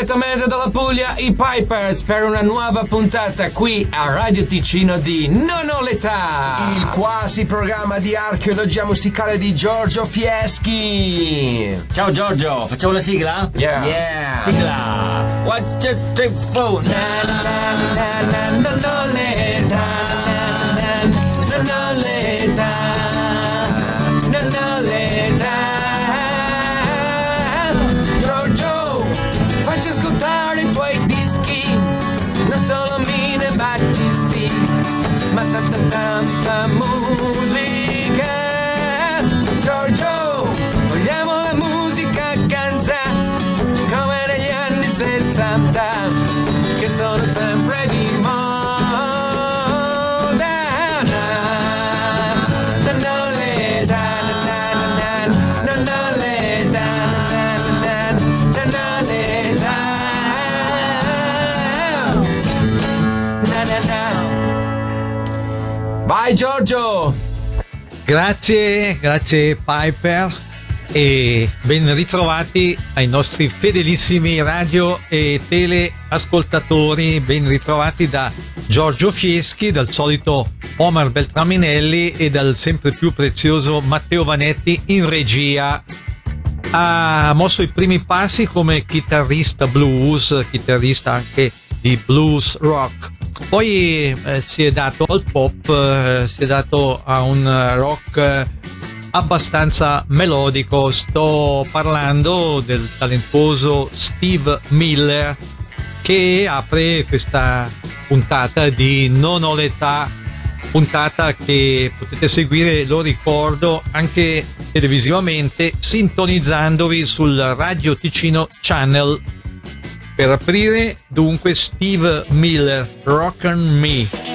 direttamente dalla Puglia i Pipers per una nuova puntata qui a Radio Ticino di Non ho l'età. Il quasi programma di archeologia musicale di Giorgio Fieschi. Ciao Giorgio, facciamo la sigla? Yeah. Yeah. Sigla! One, two, three, four. Na, na, na, Vai Giorgio. Grazie, grazie Piper e ben ritrovati ai nostri fedelissimi radio e teleascoltatori, ben ritrovati da Giorgio Fieschi, dal solito Omar Beltraminelli e dal sempre più prezioso Matteo Vanetti in regia. Ha mosso i primi passi come chitarrista blues, chitarrista anche di blues rock. Poi eh, si è dato al pop, eh, si è dato a un rock eh, abbastanza melodico. Sto parlando del talentuoso Steve Miller che apre questa puntata di Non ho l'età, puntata che potete seguire, lo ricordo, anche televisivamente sintonizzandovi sul Radio Ticino Channel per aprire dunque Steve Miller, Rock Me.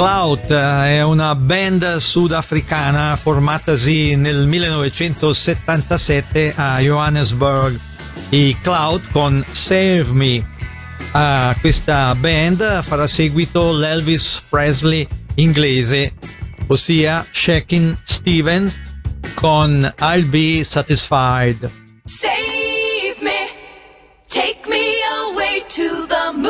Clout eh, è una band sudafricana formatasi nel 1977 a Johannesburg. I Clout con Save Me. A questa band farà seguito l'Elvis Presley inglese, ossia Shaking Stevens con I'll Be Satisfied. Save me, take me away to the moon.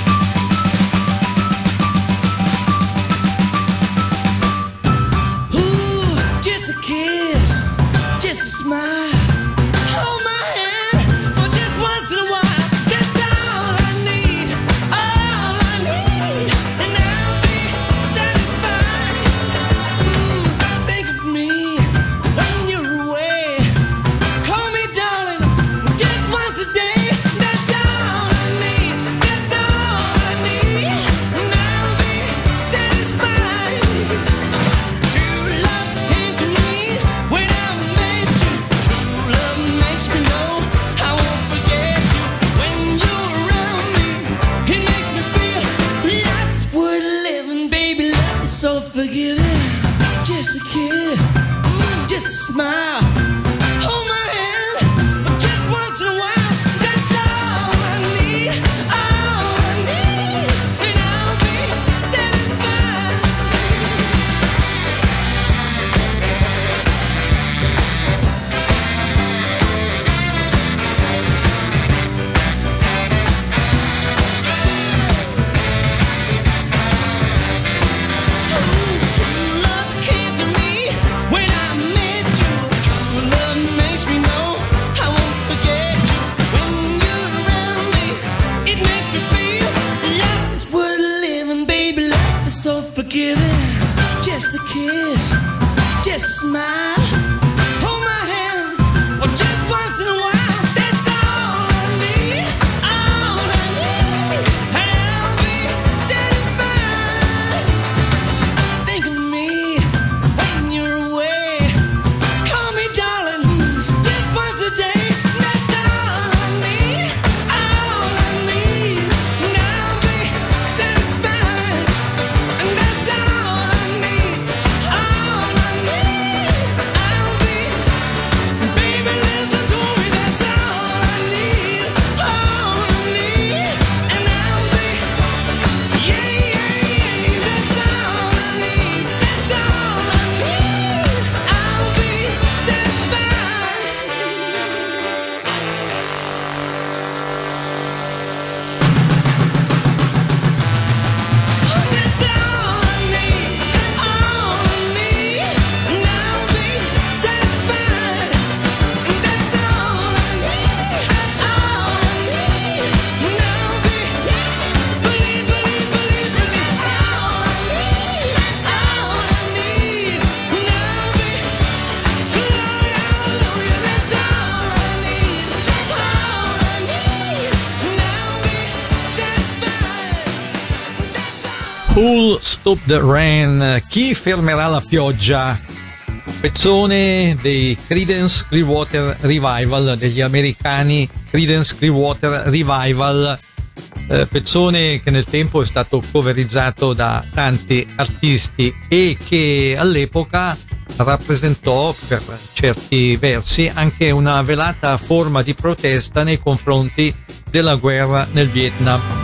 Stop the Rain, chi fermerà la pioggia? Pezzone dei Credence Clearwater Revival, degli americani Credence Clearwater Revival, eh, pezzone che nel tempo è stato coverizzato da tanti artisti e che all'epoca rappresentò per certi versi anche una velata forma di protesta nei confronti della guerra nel Vietnam.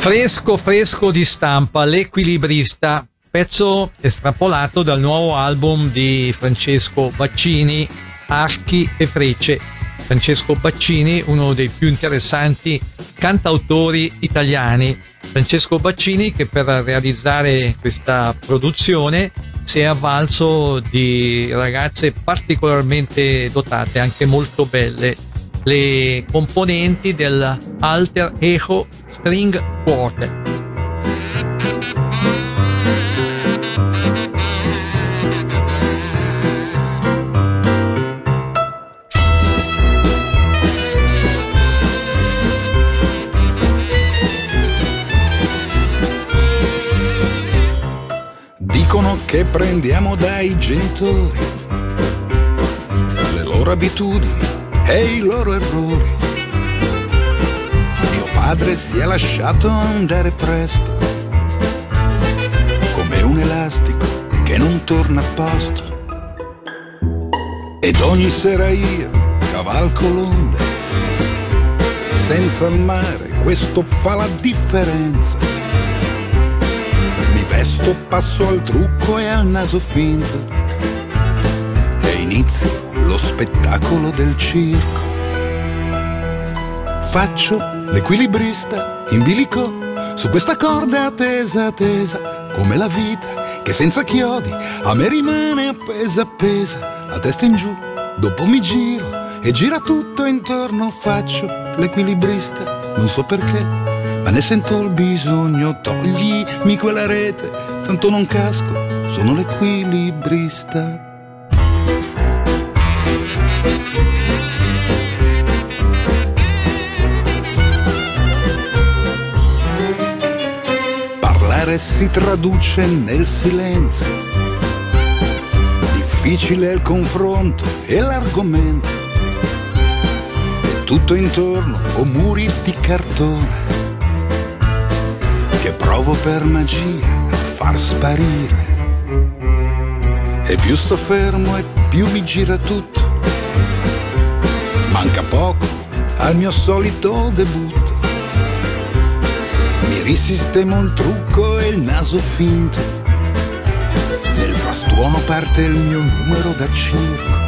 Fresco fresco di stampa, l'equilibrista, pezzo estrapolato dal nuovo album di Francesco Baccini, Archi e Frecce. Francesco Baccini, uno dei più interessanti cantautori italiani. Francesco Baccini che per realizzare questa produzione si è avvalso di ragazze particolarmente dotate, anche molto belle, le componenti del Alter Echo String Quartet. Dicono che prendiamo dai genitori le loro abitudini e i loro errori. Mio padre si è lasciato andare presto, come un elastico che non torna a posto. Ed ogni sera io cavalco l'onda, senza il mare questo fa la differenza. Mi vesto, passo al trucco e al naso finto. E inizio lo spettacolo del circo. Faccio l'equilibrista in bilico su questa corda tesa tesa, come la vita che senza chiodi a me rimane appesa appesa, la testa in giù, dopo mi giro e gira tutto intorno, faccio l'equilibrista, non so perché, ma ne sento il bisogno, toglimi quella rete, tanto non casco, sono l'equilibrista. Parlare si traduce nel silenzio. Difficile il confronto e l'argomento. E tutto intorno ho muri di cartone che provo per magia a far sparire. E più sto fermo e più mi gira tutto. Manca poco al mio solito debutto. Mi risistemo il trucco e il naso finto. Nel frastuono parte il mio numero da circo.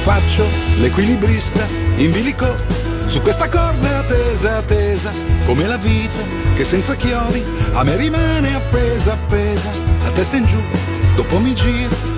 Faccio l'equilibrista in bilico su questa corda tesa tesa, come la vita che senza chiodi a me rimane appesa appesa, la testa in giù, dopo mi giro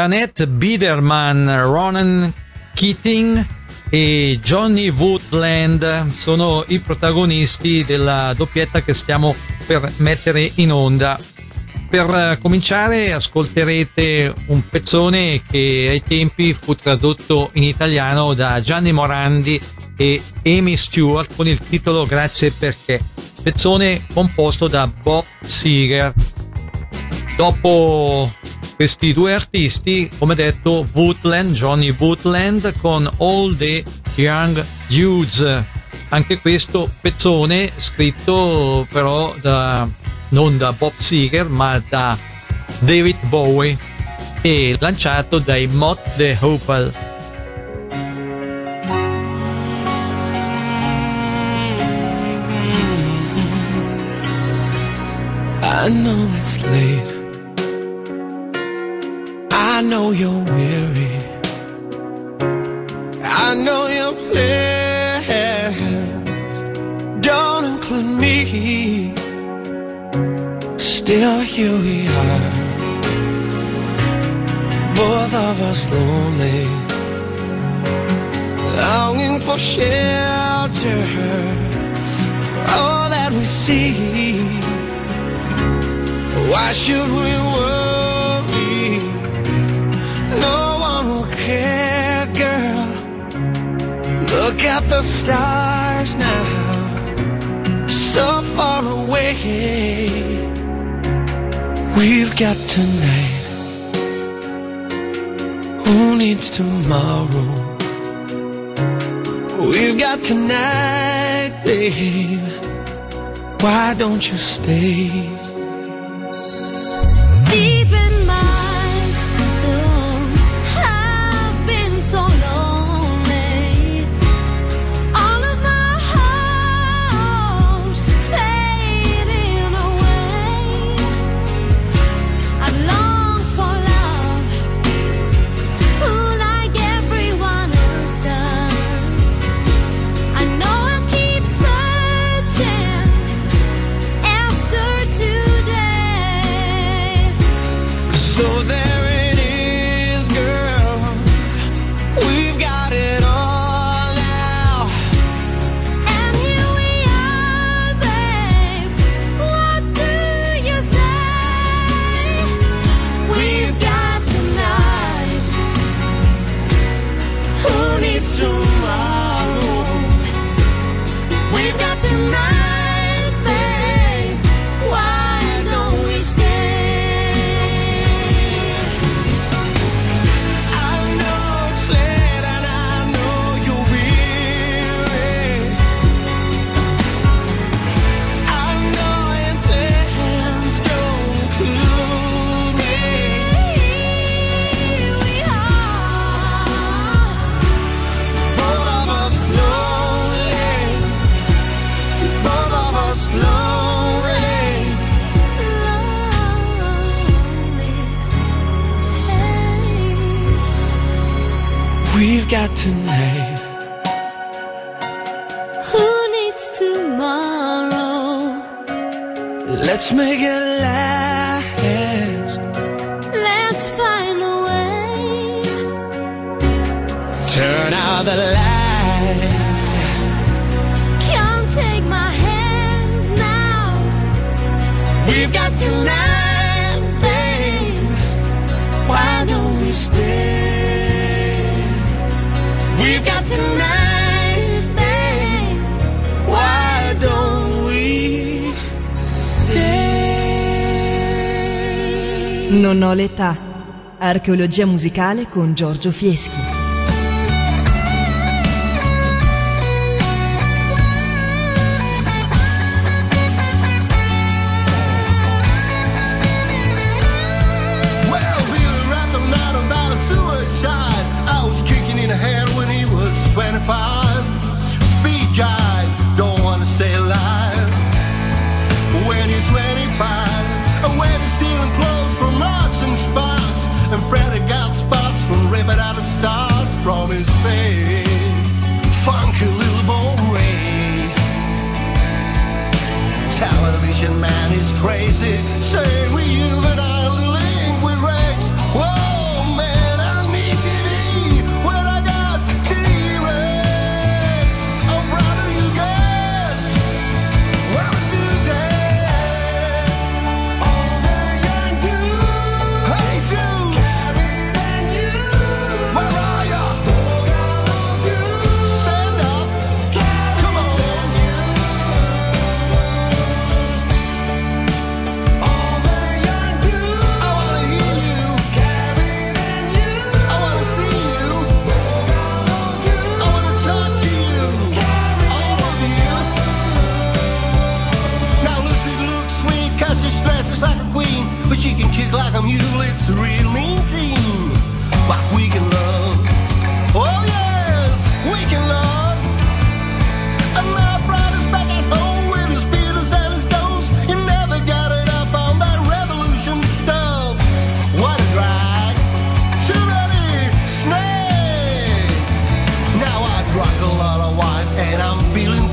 Jeanette Biederman, Ronan Keating e Johnny Woodland sono i protagonisti della doppietta che stiamo per mettere in onda. Per eh, cominciare ascolterete un pezzone che ai tempi fu tradotto in italiano da Gianni Morandi e Amy Stewart con il titolo Grazie perché, pezzone composto da Bob Seger. Dopo questi due artisti, come detto, Woodland, Johnny Woodland con All the Young Dudes. Anche questo pezzone scritto però da, non da Bob Seger ma da David Bowie e lanciato dai Mott the Hopal. I know it's late I know you're weary. I know your plans don't include me. Still, here we are. Both of us lonely, longing for shelter. All that we see. Why should we worry? no one will care, girl. Look at the stars now, so far away. We've got tonight. Who needs tomorrow? We've got tonight, babe. Why don't you stay? Noletà. Archeologia musicale con Giorgio Fieschi.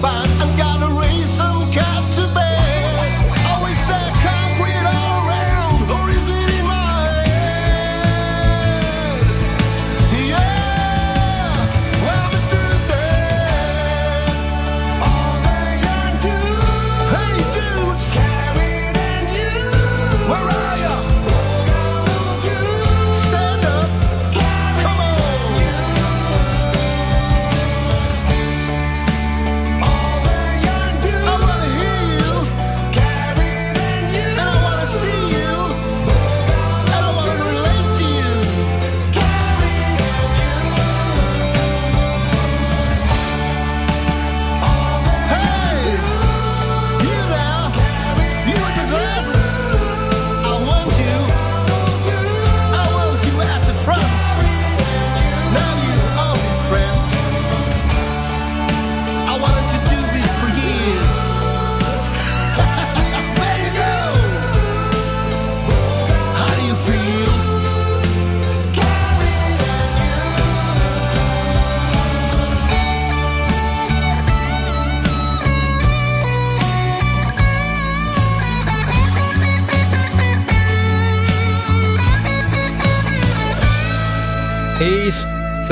find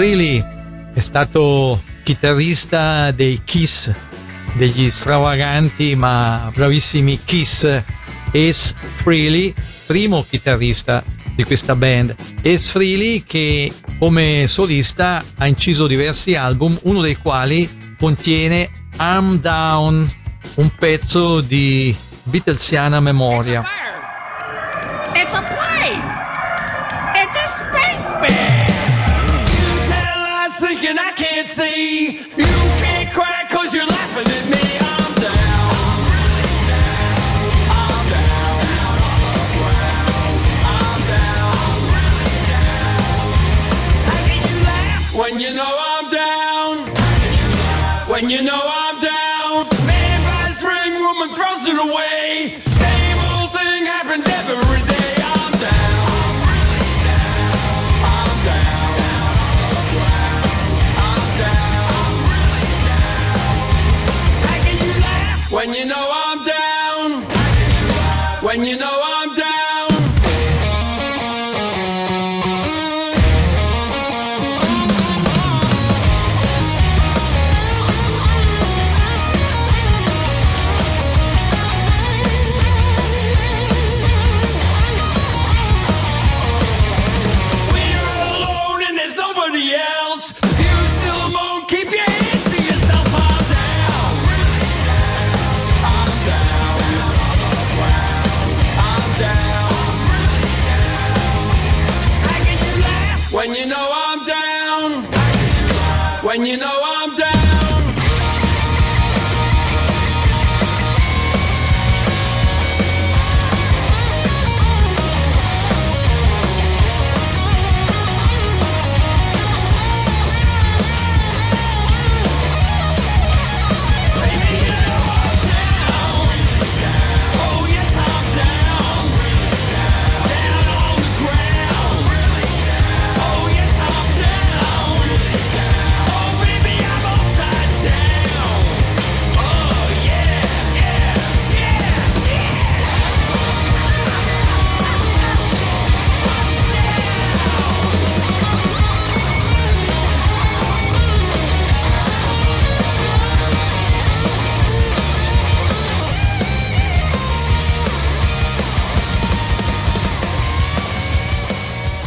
Freely è stato chitarrista dei Kiss, degli stravaganti ma bravissimi Kiss. Ace Freely, primo chitarrista di questa band. Ace Freely che come solista ha inciso diversi album, uno dei quali contiene I'm Down, un pezzo di Beatlesiana memoria. It's a bird. It's a plane! It's a see you.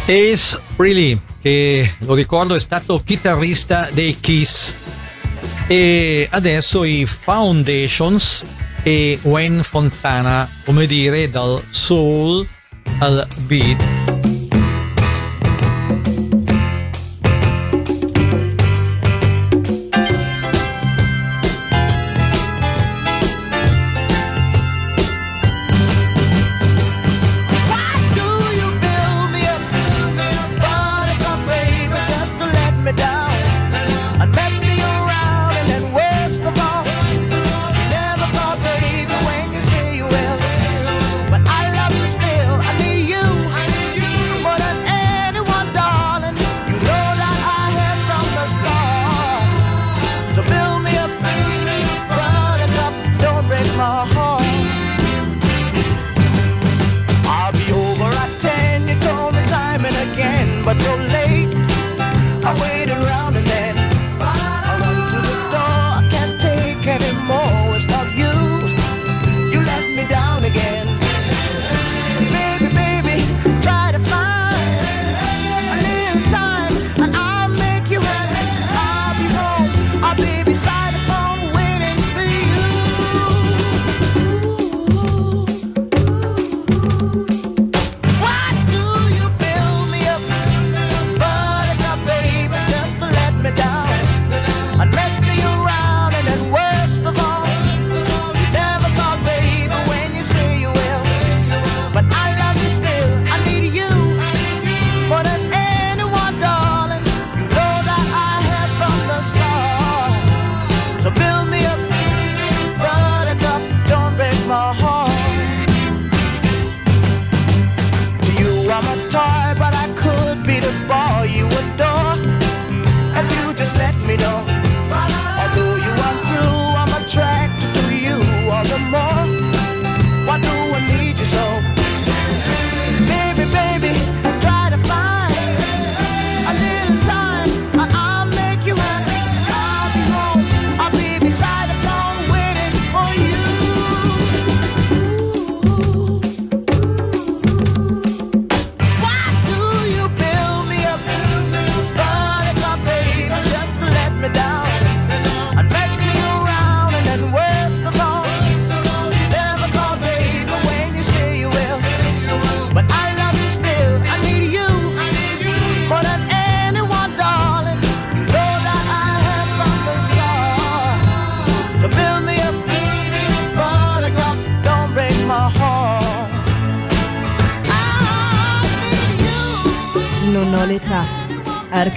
Ace Freely, che lo ricordo è stato chitarrista dei Kiss. E adesso i Foundations e Wayne Fontana, come dire, dal soul al beat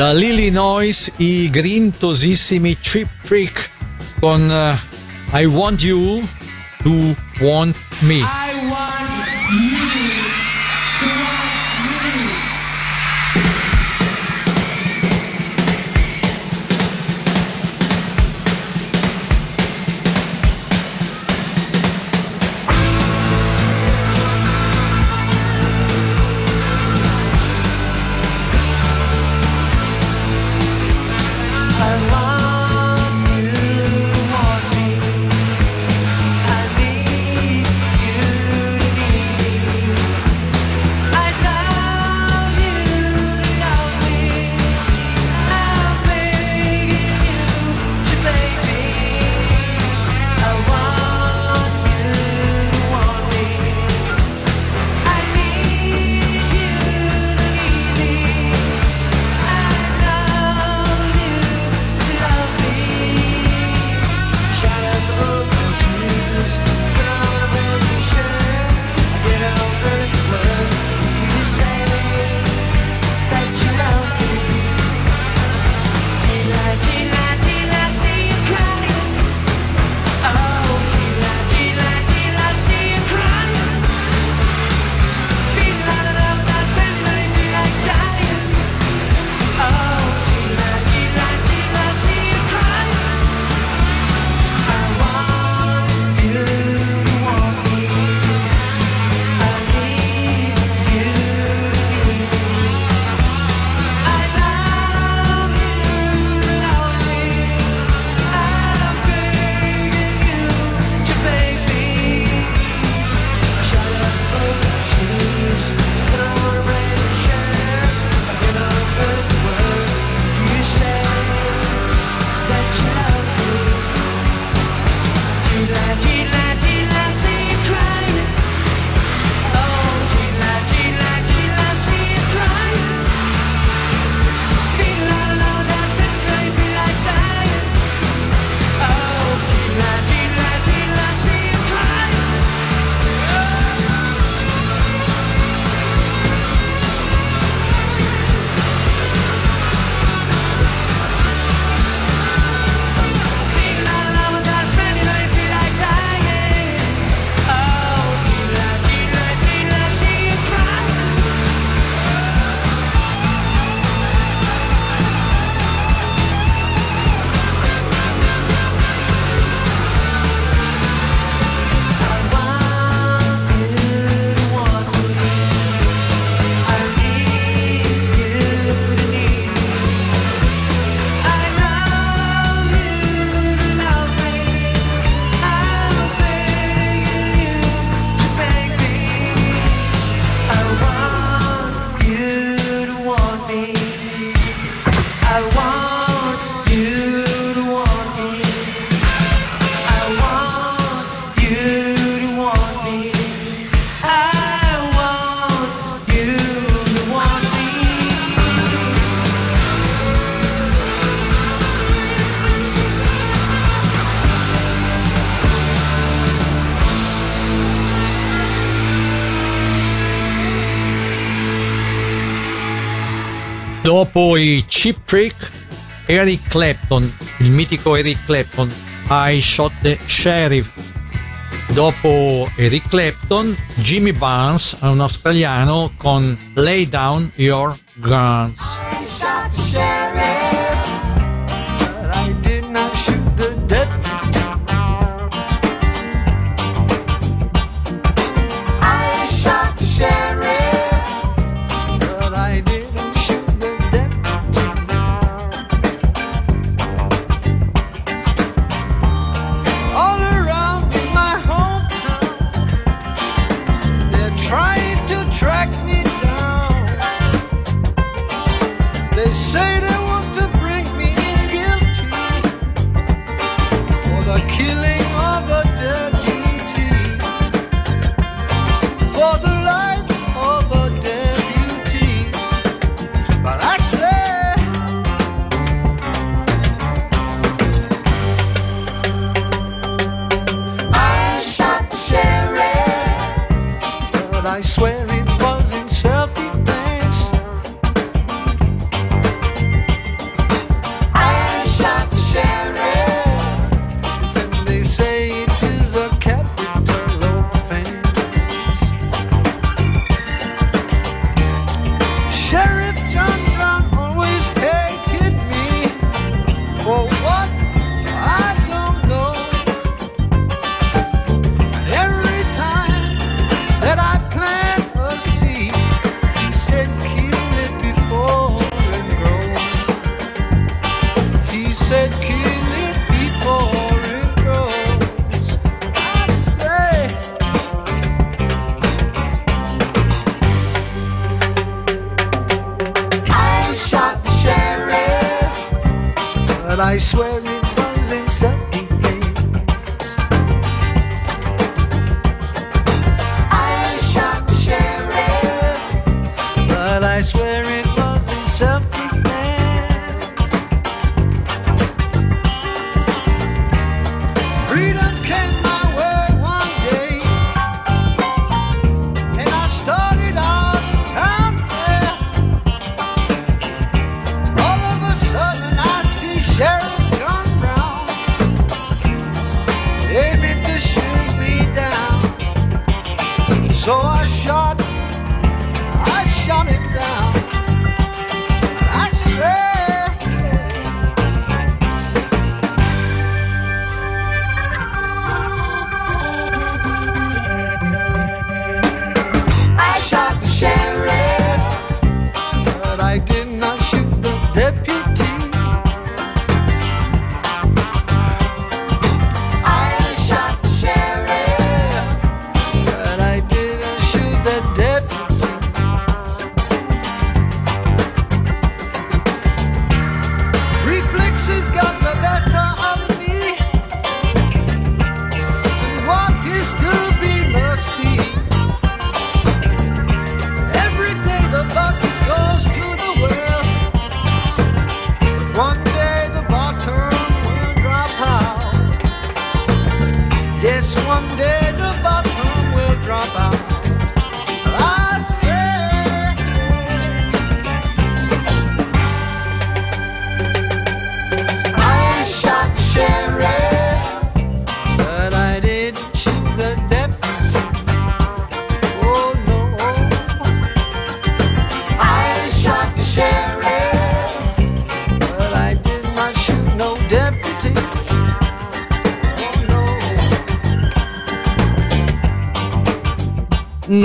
Dall'Illinois i grintosissimi Chip Freak con uh, I Want You to Want Me. dopo i Chip Trick, Eric Clapton, il mitico Eric Clapton, I Shot the Sheriff. Dopo Eric Clapton, Jimmy Barnes, un australiano, con Lay Down Your Guns.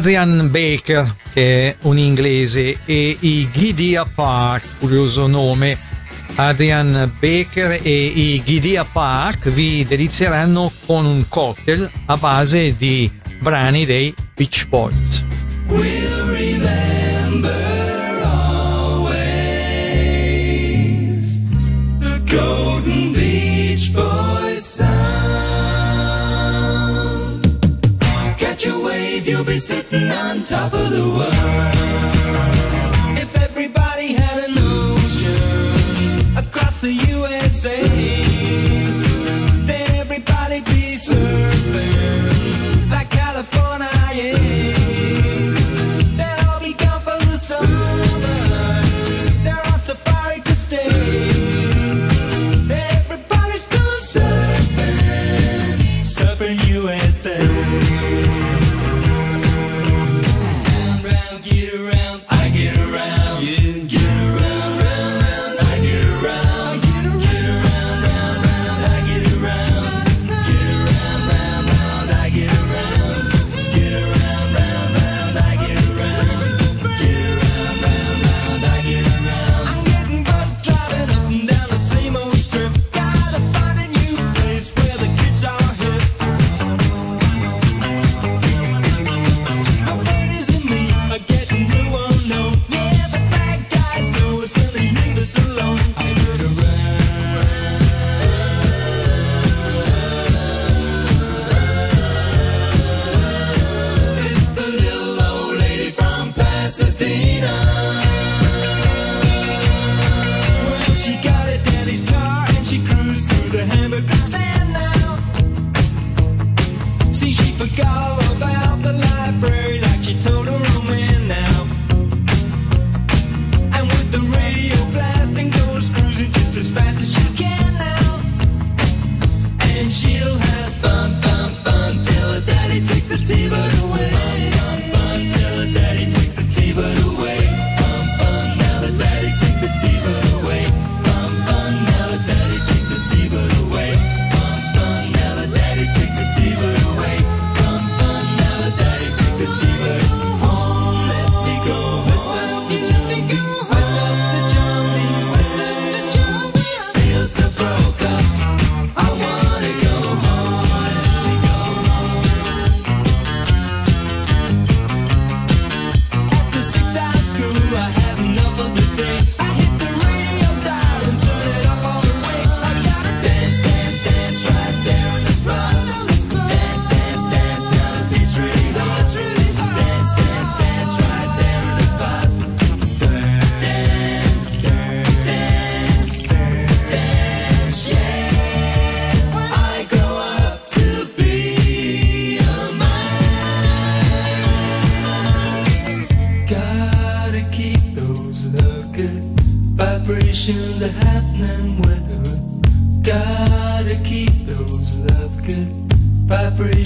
Adrian Baker, che è un inglese, e i Gidea Park, curioso nome. Adrian Baker e i Gidea Park vi delizieranno con un cocktail a base di brani dei Beach Boys. We'll sitting on top of the world.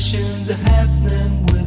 conversations are happening with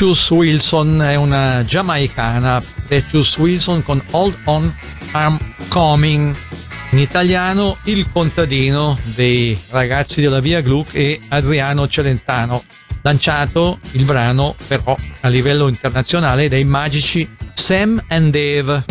Precious Wilson è una giamaicana, Precious Wilson con Hold On I'm Coming, in italiano Il contadino dei ragazzi della Via Gluck e Adriano Celentano, lanciato il brano però a livello internazionale dai magici Sam and Dave.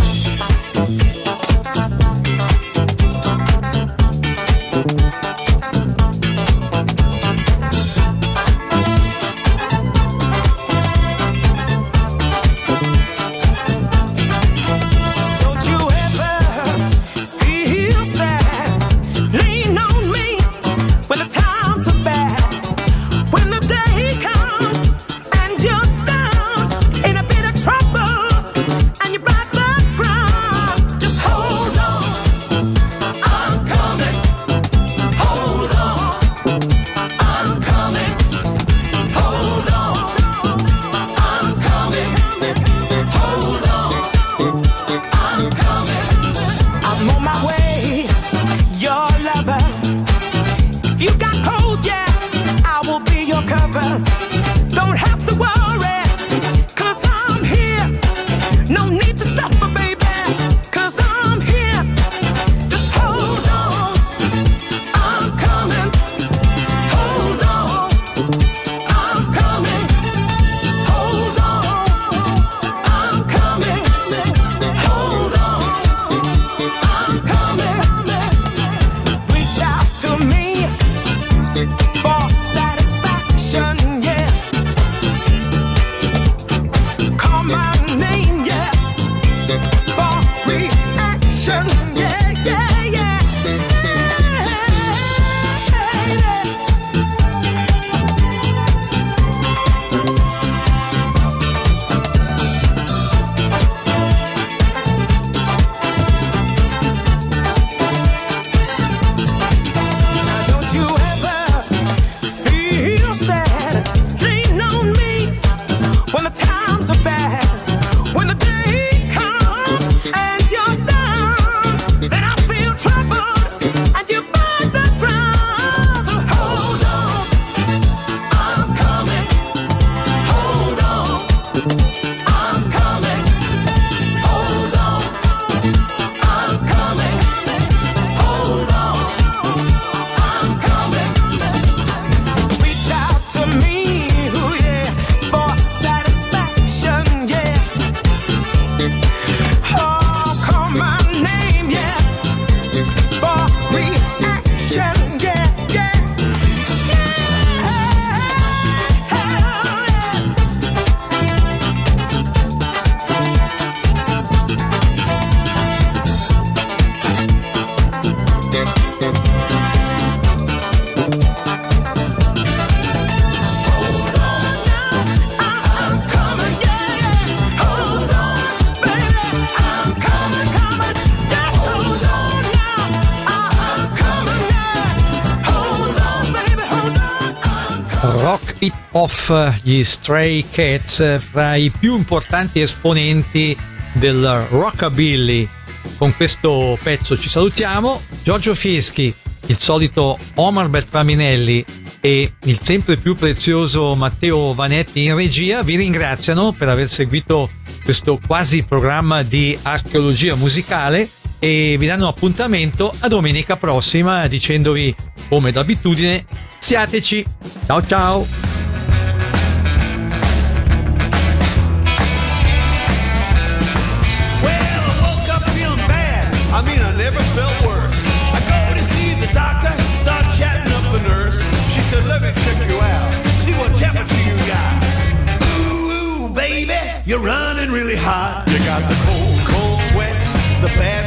Gli Stray Cats, eh, fra i più importanti esponenti del rockabilly. Con questo pezzo ci salutiamo. Giorgio Fieschi, il solito Omar Beltraminelli e il sempre più prezioso Matteo Vanetti in regia vi ringraziano per aver seguito questo quasi programma di archeologia musicale e vi danno appuntamento a domenica prossima dicendovi come d'abitudine siateci ciao ciao Let me check you out, see what temperature you got. Ooh, ooh, baby, you're running really hot. You got the cold, cold sweats, the bad,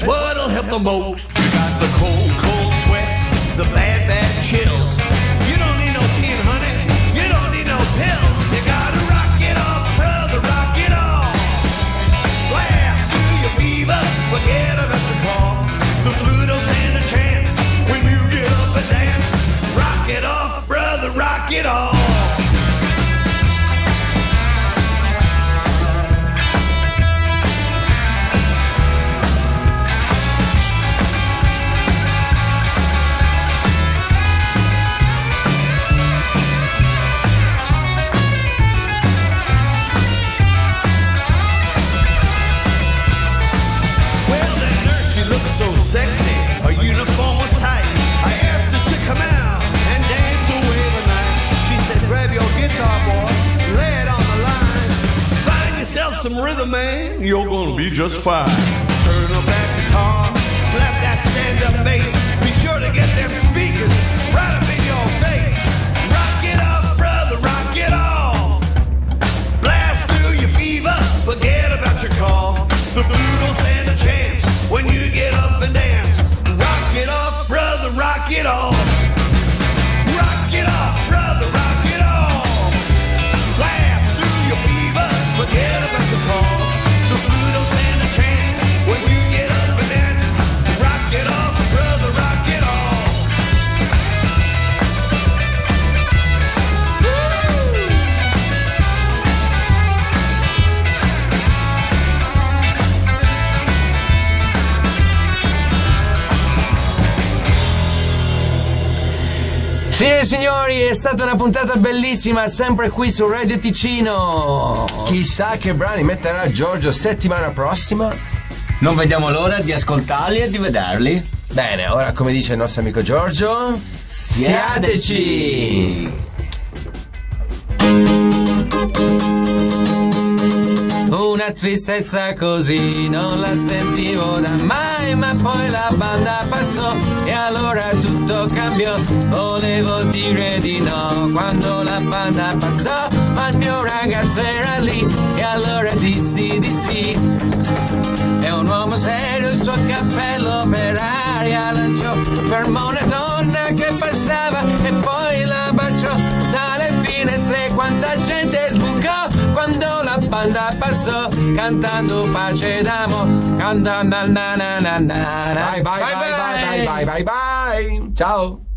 That's what'll help the most. You got the cold, cold sweats, the bad, bad yourself some rhythm, man, you're gonna be just fine. Turn up that guitar, slap that stand-up bass. Stata una puntata bellissima, sempre qui su Radio Ticino. Chissà che brani metterà Giorgio settimana prossima. Non vediamo l'ora di ascoltarli e di vederli. Bene, ora come dice il nostro amico Giorgio, siateci! Tristezza così non la sentivo da mai, ma poi la banda passò e allora tutto cambiò. Volevo dire di no quando la banda passò, ma il mio ragazzo era lì e allora dissi di sì. È un uomo serio, il suo cappello per aria lanciò, fermò una donna che passava e poi la baciò dalle finestre quanta gente sbucò quando la banda passò cantando pace d'amo cantando na na na na na Bye bye bye bye bye bye bye bye! Ciao!